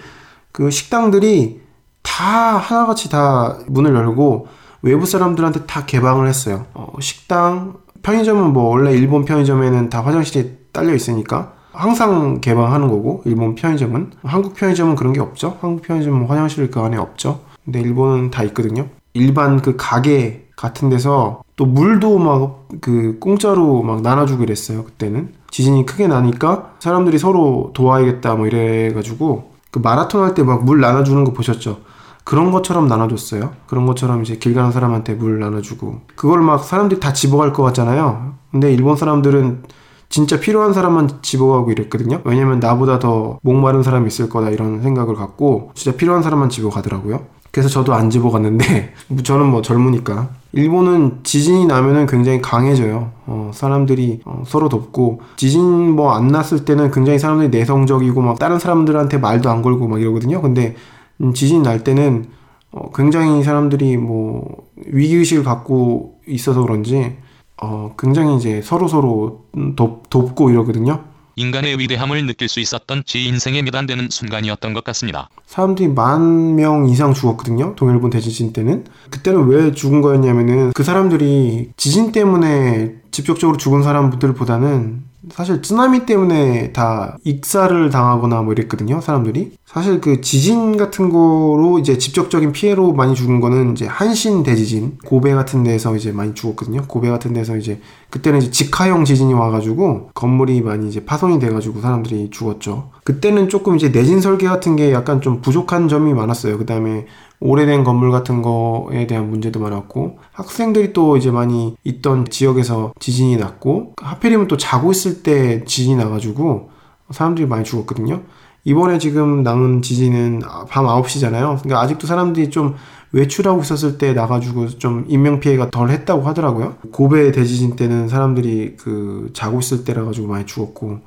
그 식당들이 다 하나같이 다 문을 열고 외부 사람들한테 다 개방을 했어요. 어, 식당, 편의점은 뭐 원래 일본 편의점에는 다 화장실이 딸려 있으니까 항상 개방하는 거고 일본 편의점은 한국 편의점은 그런 게 없죠. 한국 편의점은 화장실 그 안에 없죠. 근데 일본은 다 있거든요. 일반 그 가게 같은 데서 또 물도 막 그 공짜로 막 나눠주고 이랬어요. 그때는 지진이 크게 나니까 사람들이 서로 도와야겠다 뭐 이래가지고 그 마라톤 할 때 막 물 나눠주는 거 보셨죠? 그런 것처럼 나눠줬어요. 그런 것처럼 이제 길 가는 사람한테 물 나눠주고 그걸 막 사람들이 다 집어갈 것 같잖아요. 근데 일본 사람들은 진짜 필요한 사람만 집어가고 이랬거든요. 왜냐면 나보다 더 목마른 사람이 있을 거다 이런 생각을 갖고 진짜 필요한 사람만 집어가더라고요. 그래서 저도 안 집어갔는데 (laughs) 저는 뭐 젊으니까 일본은 지진이 나면은 굉장히 강해져요. 어, 사람들이 어, 서로 돕고 지진 뭐 안 났을 때는 굉장히 사람들이 내성적이고 막 다른 사람들한테 말도 안 걸고 막 이러거든요. 근데 음, 지진이 날 때는 어, 굉장히 사람들이 뭐 위기의식을 갖고 있어서 그런지 어, 굉장히 이제 서로서로 돕, 돕고 이러거든요. 인간의 위대함을 느낄 수 있었던 제 인생에 몇안 되는 순간이었던 것 같습니다. 사람들이 만 명 이상 죽었거든요. 동일본 대지진 때는. 그때는 왜 죽은 거였냐면은 그 사람들이 지진 때문에 직접적으로 죽은 사람들보다는 사실 쓰나미 때문에 다 익사를 당하거나 뭐 이랬거든요, 사람들이. 사실 그 지진 같은 거로 이제 직접적인 피해로 많이 죽은 거는 이제 한신 대지진, 고베 같은 데서 이제 많이 죽었거든요. 고베 같은 데서 이제 그때는 이제 직하형 지진이 와가지고 건물이 많이 이제 파손이 돼가지고 사람들이 죽었죠. 그때는 조금 이제 내진 설계 같은 게 약간 좀 부족한 점이 많았어요. 그 다음에 오래된 건물 같은 거에 대한 문제도 많았고 학생들이 또 이제 많이 있던 지역에서 지진이 났고 하필이면 또 자고 있을 때 지진이 나가지고 사람들이 많이 죽었거든요. 이번에 지금 남은 지진은 밤 9시잖아요. 그러니까 아직도 사람들이 좀 외출하고 있었을 때 나가지고 좀 인명피해가 덜 했다고 하더라고요. 고베 대지진 때는 사람들이 그 자고 있을 때라 가지고 많이 죽었고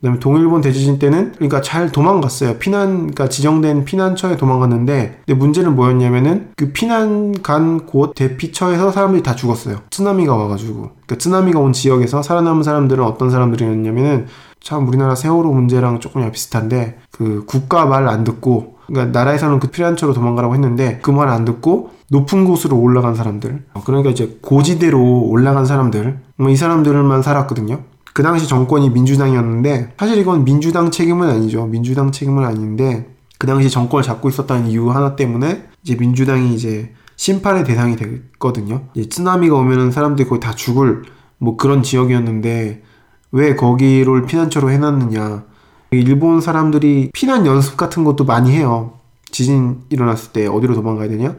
그다음에 동일본 대지진 때는 그러니까 잘 도망갔어요. 피난 그러니까 지정된 피난처에 도망갔는데 근데 문제는 뭐였냐면은 그 피난 간 곳 대피처에서 사람들이 다 죽었어요. 쓰나미가 와가지고 그러니까 쓰나미가 온 지역에서 살아남은 사람들은 어떤 사람들이었냐면은 참 우리나라 세월호 문제랑 조금 비슷한데 그 국가 말 안 듣고 그러니까 나라에서는 그 피난처로 도망가라고 했는데 그 말 안 듣고 높은 곳으로 올라간 사람들 그러니까 이제 고지대로 올라간 사람들 뭐 이 사람들만 살았거든요. 그 당시 정권이 민주당이었는데 사실 이건 민주당 책임은 아니죠. 민주당 책임은 아닌데 그 당시 정권을 잡고 있었다는 이유 하나 때문에 이제 민주당이 이제 심판의 대상이 됐거든요. 이제 쓰나미가 오면은 사람들이 거의 다 죽을 뭐 그런 지역이었는데 왜 거기를 피난처로 해놨느냐. 일본 사람들이 피난 연습 같은 것도 많이 해요. 지진 일어났을 때 어디로 도망가야 되냐?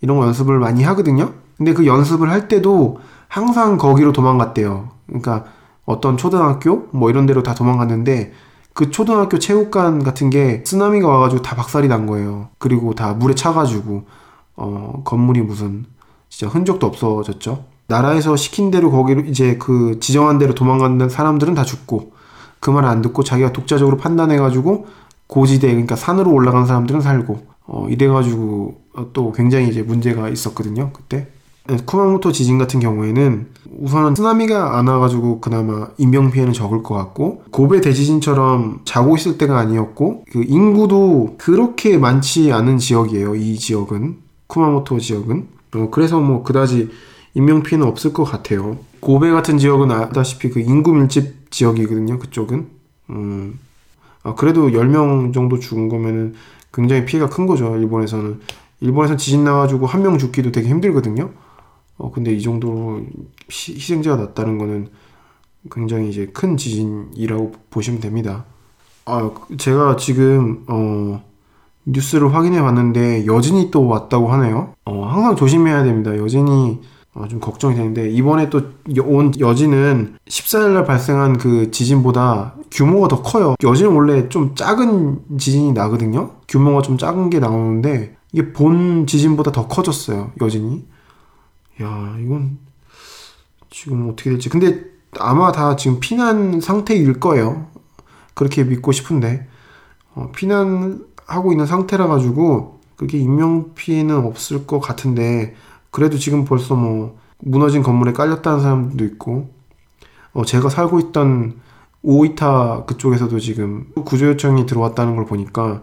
이런 거 연습을 많이 하거든요. 근데 그 연습을 할 때도 항상 거기로 도망갔대요. 그러니까 어떤 초등학교 뭐 이런 데로 다 도망갔는데 그 초등학교 체육관 같은 게 쓰나미가 와가지고 다 박살이 난 거예요. 그리고 다 물에 차가지고 어 건물이 무슨 진짜 흔적도 없어졌죠. 나라에서 시킨 대로 거기로 이제 그 지정한 대로 도망가는 사람들은 다 죽고 그 말 안 듣고 자기가 독자적으로 판단해가지고 고지대 그러니까 산으로 올라간 사람들은 살고 어 이래가지고 또 굉장히 이제 문제가 있었거든요 그때 네, 쿠마모토 지진 같은 경우에는 우선은 쓰나미가 안 와가지고 그나마 인명 피해는 적을 것 같고 고베 대지진처럼 자고 있을 때가 아니었고 그 인구도 그렇게 많지 않은 지역이에요. 이 지역은 쿠마모토 지역은 어, 그래서 뭐 그다지 인명 피해는 없을 것 같아요. 고베 같은 지역은 아다시피 그 인구 밀집 지역이거든요. 그쪽은 음, 아, 그래도 10명 정도 죽은 거면은 굉장히 피해가 큰 거죠. 일본에서는 일본에서 지진 나가지고 한 명 죽기도 되게 힘들거든요. 어, 근데 이 정도로 시, 희생자가 났다는 거는 굉장히 이제 큰 지진이라고 보시면 됩니다. 아, 제가 지금, 어, 뉴스를 확인해 봤는데 여진이 또 왔다고 하네요. 어, 항상 조심해야 됩니다. 여진이 어, 좀 걱정이 되는데 이번에 또 온 여진은 14일날 발생한 그 지진보다 규모가 더 커요. 여진은 원래 좀 작은 지진이 나거든요. 규모가 좀 작은 게 나오는데 이게 본 지진보다 더 커졌어요. 여진이. 야, 이건 지금 어떻게 될지. 근데 아마 다 지금 피난 상태일 거예요. 그렇게 믿고 싶은데. 어, 피난하고 있는 상태라 가지고 그게 인명 피해는 없을 것 같은데 그래도 지금 벌써 뭐 무너진 건물에 깔렸다는 사람들도 있고 어, 제가 살고 있던 오이타 그쪽에서도 지금 구조 요청이 들어왔다는 걸 보니까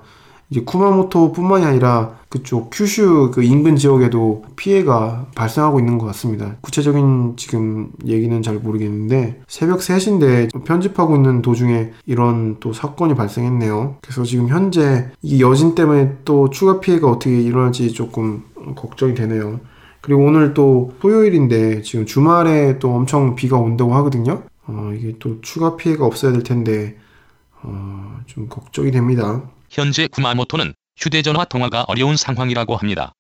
이제 쿠마모토뿐만이 아니라 그쪽 큐슈 그 인근 지역에도 피해가 발생하고 있는 것 같습니다. 구체적인 지금 얘기는 잘 모르겠는데 새벽 3시인데 편집하고 있는 도중에 이런 또 사건이 발생했네요. 그래서 지금 현재 이 여진 때문에 또 추가 피해가 어떻게 일어날지 조금 걱정이 되네요. 그리고 오늘 또 토요일인데 지금 주말에 또 엄청 비가 온다고 하거든요. 어, 이게 또 추가 피해가 없어야 될 텐데 어, 좀 걱정이 됩니다. 현재 구마모토는 휴대전화 통화가 어려운 상황이라고 합니다.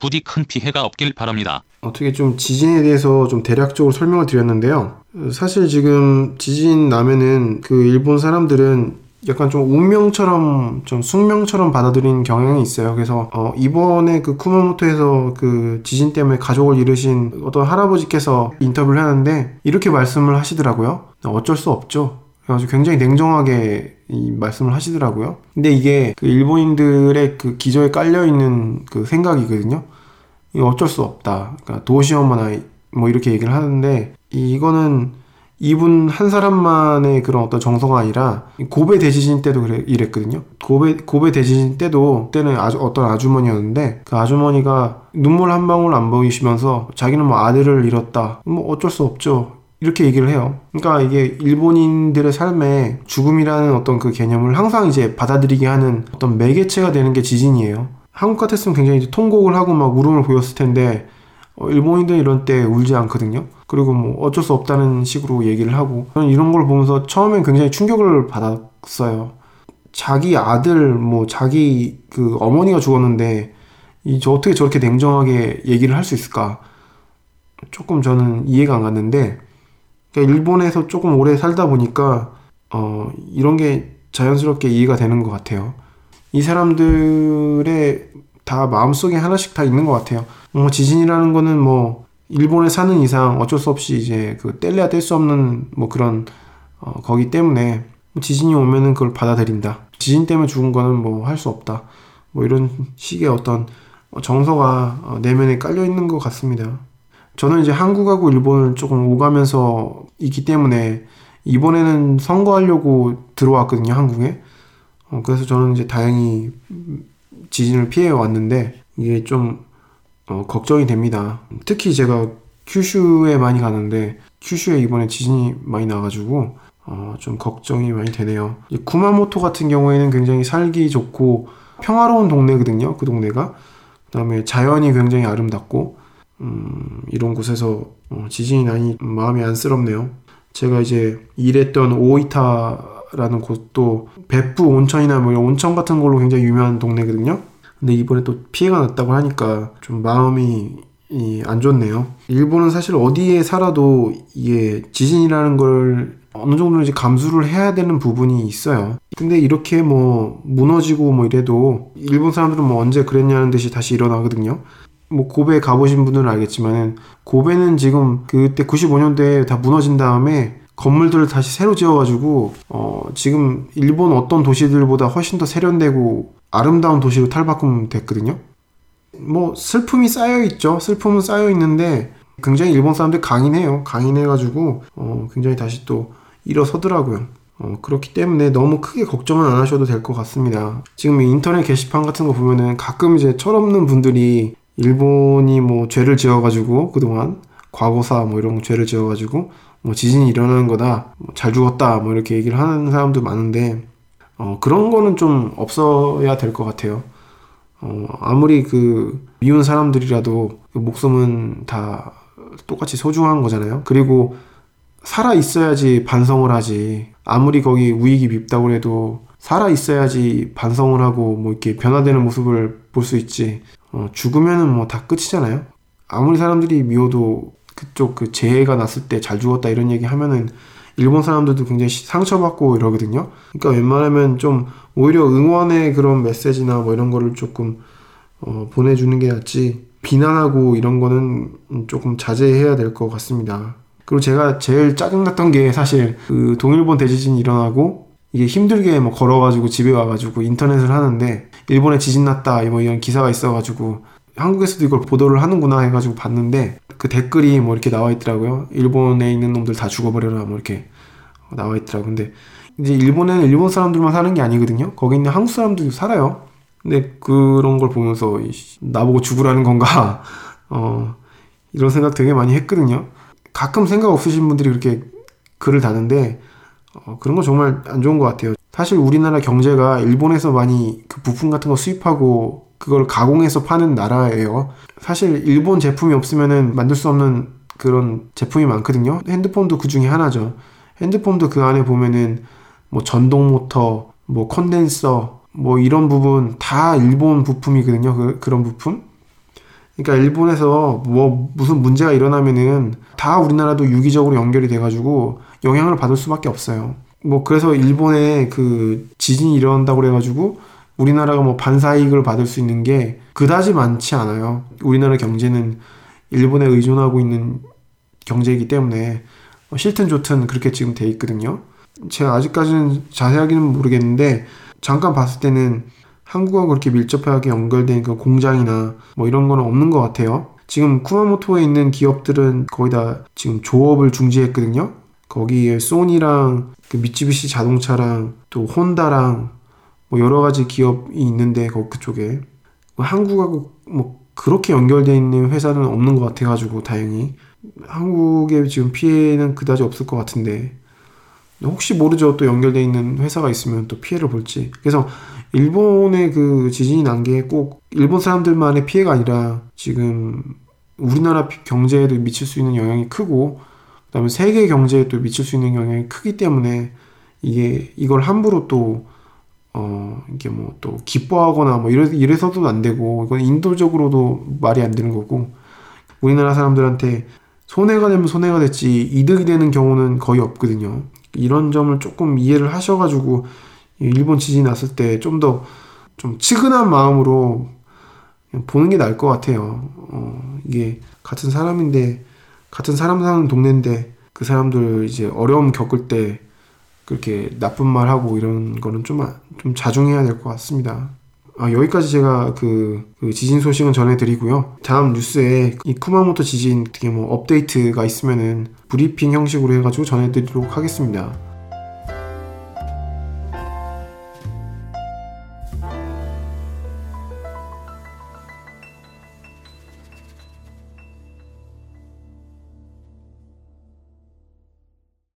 부디 큰 피해가 없길 바랍니다. 어떻게 좀 지진에 대해서 좀 대략적으로 설명을 드렸는데요. 사실 지금 지진 나면은 그 일본 사람들은 약간 좀 운명처럼 좀 숙명처럼 받아들인 경향이 있어요. 그래서 어 이번에 그 쿠마모토에서 그 지진 때문에 가족을 잃으신 어떤 할아버지께서 인터뷰를 하는데 이렇게 말씀을 하시더라고요. 어쩔 수 없죠. 그래가지고 굉장히 냉정하게 이 말씀을 하시더라고요. 근데 이게 그 일본인들의 그 기저에 깔려 있는 그 생각이거든요. 이 어쩔 수 없다. 그러니까 도시엄마나 뭐 이렇게 얘기를 하는데 이거는 이분 한 사람만의 그런 어떤 정서가 아니라 고베 대지진 때도 그래 이랬거든요. 고베 고베 대지진 때도 그때는 아주 어떤 아주머니였는데 그 아주머니가 눈물 한 방울 안 보이시면서 자기는 뭐 아들을 잃었다. 뭐 어쩔 수 없죠. 이렇게 얘기를 해요. 그러니까 이게 일본인들의 삶에 죽음이라는 어떤 그 개념을 항상 이제 받아들이게 하는 어떤 매개체가 되는 게 지진이에요. 한국 같았으면 굉장히 이제 통곡을 하고 막 울음을 보였을 텐데 어, 일본인들 이런 때 울지 않거든요. 그리고 뭐 어쩔 수 없다는 식으로 얘기를 하고 저는 이런 걸 보면서 처음엔 굉장히 충격을 받았어요. 자기 아들 뭐 자기 그 어머니가 죽었는데 이 저 어떻게 저렇게 냉정하게 얘기를 할 수 있을까? 조금 저는 이해가 안 갔는데 그러니까 일본에서 조금 오래 살다 보니까 어 이런 게 자연스럽게 이해가 되는 것 같아요. 이 사람들의 다 마음속에 하나씩 다 있는 것 같아요. 뭐 지진이라는 거는 뭐 일본에 사는 이상 어쩔 수 없이 이제 그 뗄래야 뗄 수 없는 뭐 그런 어 거기 때문에 뭐 지진이 오면은 그걸 받아들인다. 지진 때문에 죽은 거는 뭐 할 수 없다. 뭐 이런 식의 어떤 정서가 어, 내면에 깔려 있는 것 같습니다. 저는 이제 한국하고 일본을 조금 오가면서 있기 때문에 이번에는 선거하려고 들어왔거든요, 한국에. 어, 그래서 저는 이제 다행히 지진을 피해 왔는데 이게 좀 어, 걱정이 됩니다. 특히 제가 큐슈에 많이 가는데 큐슈에 이번에 지진이 많이 나가지고 어, 좀 걱정이 많이 되네요. 구마모토 같은 경우에는 굉장히 살기 좋고 평화로운 동네거든요. 그 동네가. 그다음에 자연이 굉장히 아름답고 음, 이런 곳에서 어, 지진이 나니 마음이 안쓰럽네요. 제가 이제 일했던 오이타라는 곳도 베프 온천이나 뭐 온천 같은 걸로 굉장히 유명한 동네거든요. 근데 이번에 또 피해가 났다고 하니까 좀 마음이 안 좋네요. 일본은 사실 어디에 살아도 이게 지진이라는 걸 어느 정도 이제 감수를 해야 되는 부분이 있어요. 근데 이렇게 뭐 무너지고 뭐 이래도 일본 사람들은 뭐 언제 그랬냐는 듯이 다시 일어나거든요. 뭐 고베 가보신 분들은 알겠지만은 고베는 지금 그때 95년대에 다 무너진 다음에 건물들을 다시 새로 지어가지고 어 지금 일본 어떤 도시들보다 훨씬 더 세련되고 아름다운 도시로 탈바꿈 됐거든요. 뭐 슬픔이 쌓여 있죠. 슬픔은 쌓여 있는데 굉장히 일본 사람들 강인해요. 강인해가지고 어 굉장히 다시 또 일어서더라고요. 어, 그렇기 때문에 너무 크게 걱정은 안 하셔도 될 것 같습니다. 지금 인터넷 게시판 같은 거 보면은 가끔 이제 철없는 분들이 일본이 뭐 죄를 지어가지고 그동안 과거사 뭐 이런 죄를 지어가지고 뭐 지진이 일어나는 거다 뭐 잘 죽었다 뭐 이렇게 얘기를 하는 사람도 많은데 어 그런 거는 좀 없어야 될 것 같아요. 어 아무리 그 미운 사람들이라도 그 목숨은 다 똑같이 소중한 거잖아요. 그리고 살아 있어야지 반성을 하지. 아무리 거기 우익이 밉다고 해도 살아 있어야지 반성을 하고 뭐 이렇게 변화되는 모습을 볼 수 있지. 어, 죽으면은 뭐 다 끝이잖아요. 아무리 사람들이 미워도 그쪽 그 재해가 났을 때 잘 죽었다 이런 얘기 하면은 일본 사람들도 굉장히 상처받고 이러거든요. 그러니까 웬만하면 좀 오히려 응원의 그런 메시지나 뭐 이런 거를 조금 어, 보내주는 게 낫지 비난하고 이런 거는 조금 자제해야 될 것 같습니다. 그리고 제가 제일 짜증났던 게 사실 그 동일본 대지진이 일어나고 이게 힘들게 뭐 걸어가지고 집에 와가지고 인터넷을 하는데 일본에 지진 났다 뭐 이런 기사가 있어가지고 한국에서도 이걸 보도를 하는구나 해가지고 봤는데 그 댓글이 뭐 이렇게 나와 있더라고요. 일본에 있는 놈들 다 죽어버려라 뭐 이렇게 나와 있더라고. 근데 이제 일본에는 일본 사람들만 사는 게 아니거든요. 거기 있는 한국 사람들도 살아요. 근데 그런 걸 보면서 나보고 죽으라는 건가 (laughs) 어 이런 생각 되게 많이 했거든요. 가끔 생각 없으신 분들이 그렇게 글을 다는데 어, 그런 거 정말 안 좋은 것 같아요. 사실 우리나라 경제가 일본에서 많이 그 부품 같은 거 수입하고 그걸 가공해서 파는 나라예요. 사실 일본 제품이 없으면은 만들 수 없는 그런 제품이 많거든요. 핸드폰도 그 중에 하나죠. 핸드폰도 그 안에 보면은 뭐 전동 모터, 뭐 컨덴서, 뭐 이런 부분 다 일본 부품이거든요. 그, 그런 부품. 그러니까 일본에서 뭐 무슨 문제가 일어나면은 다 우리나라도 유기적으로 연결이 돼가지고 영향을 받을 수밖에 없어요. 뭐 그래서 일본에 그 지진이 일어난다고 그래가지고 우리나라가 뭐 반사이익을 받을 수 있는 게 그다지 많지 않아요. 우리나라 경제는 일본에 의존하고 있는 경제이기 때문에 뭐 싫든 좋든 그렇게 지금 돼 있거든요. 제가 아직까지는 자세하게는 모르겠는데 잠깐 봤을 때는 한국하고 그렇게 밀접하게 연결된 그 공장이나 뭐 이런 거는 없는 것 같아요. 지금 쿠마모토에 있는 기업들은 거의 다 지금 조업을 중지했거든요. 거기에 소니랑 그 미쯔비시 자동차랑 또 혼다랑 뭐 여러 가지 기업이 있는데 거 그쪽에. 한국하고 뭐 그렇게 연결되어 있는 회사는 없는 것 같아가지고 다행히. 한국에 지금 피해는 그다지 없을 것 같은데. 혹시 모르죠. 또 연결되어 있는 회사가 있으면 또 피해를 볼지. 그래서 일본의 그 지진이 난 게 꼭 일본 사람들만의 피해가 아니라 지금 우리나라 경제에도 미칠 수 있는 영향이 크고 그다음에 세계 경제에도 미칠 수 있는 영향이 크기 때문에 이게 이걸 함부로 또 어, 이게 뭐 또 기뻐하거나 뭐 이래, 이래서도 안 되고, 이건 인도적으로도 말이 안 되는 거고, 우리나라 사람들한테 손해가 되면 손해가 됐지, 이득이 되는 경우는 거의 없거든요. 이런 점을 조금 이해를 하셔가지고, 일본 지진이 났을 때 좀더좀 치근한 마음으로 보는 게 나을 것 같아요. 어, 이게 같은 사람인데, 같은 사람 사는 동네인데, 그 사람들 이제 어려움 겪을 때 그렇게 나쁜 말 하고 이런 거는 좀, 좀 자중해야 될 것 같습니다. 아, 여기까지 제가 그, 그, 지진 소식은 전해드리고요. 다음 뉴스에 이 쿠마모토 지진 어떻게 뭐 업데이트가 있으면은 브리핑 형식으로 해가지고 전해드리도록 하겠습니다.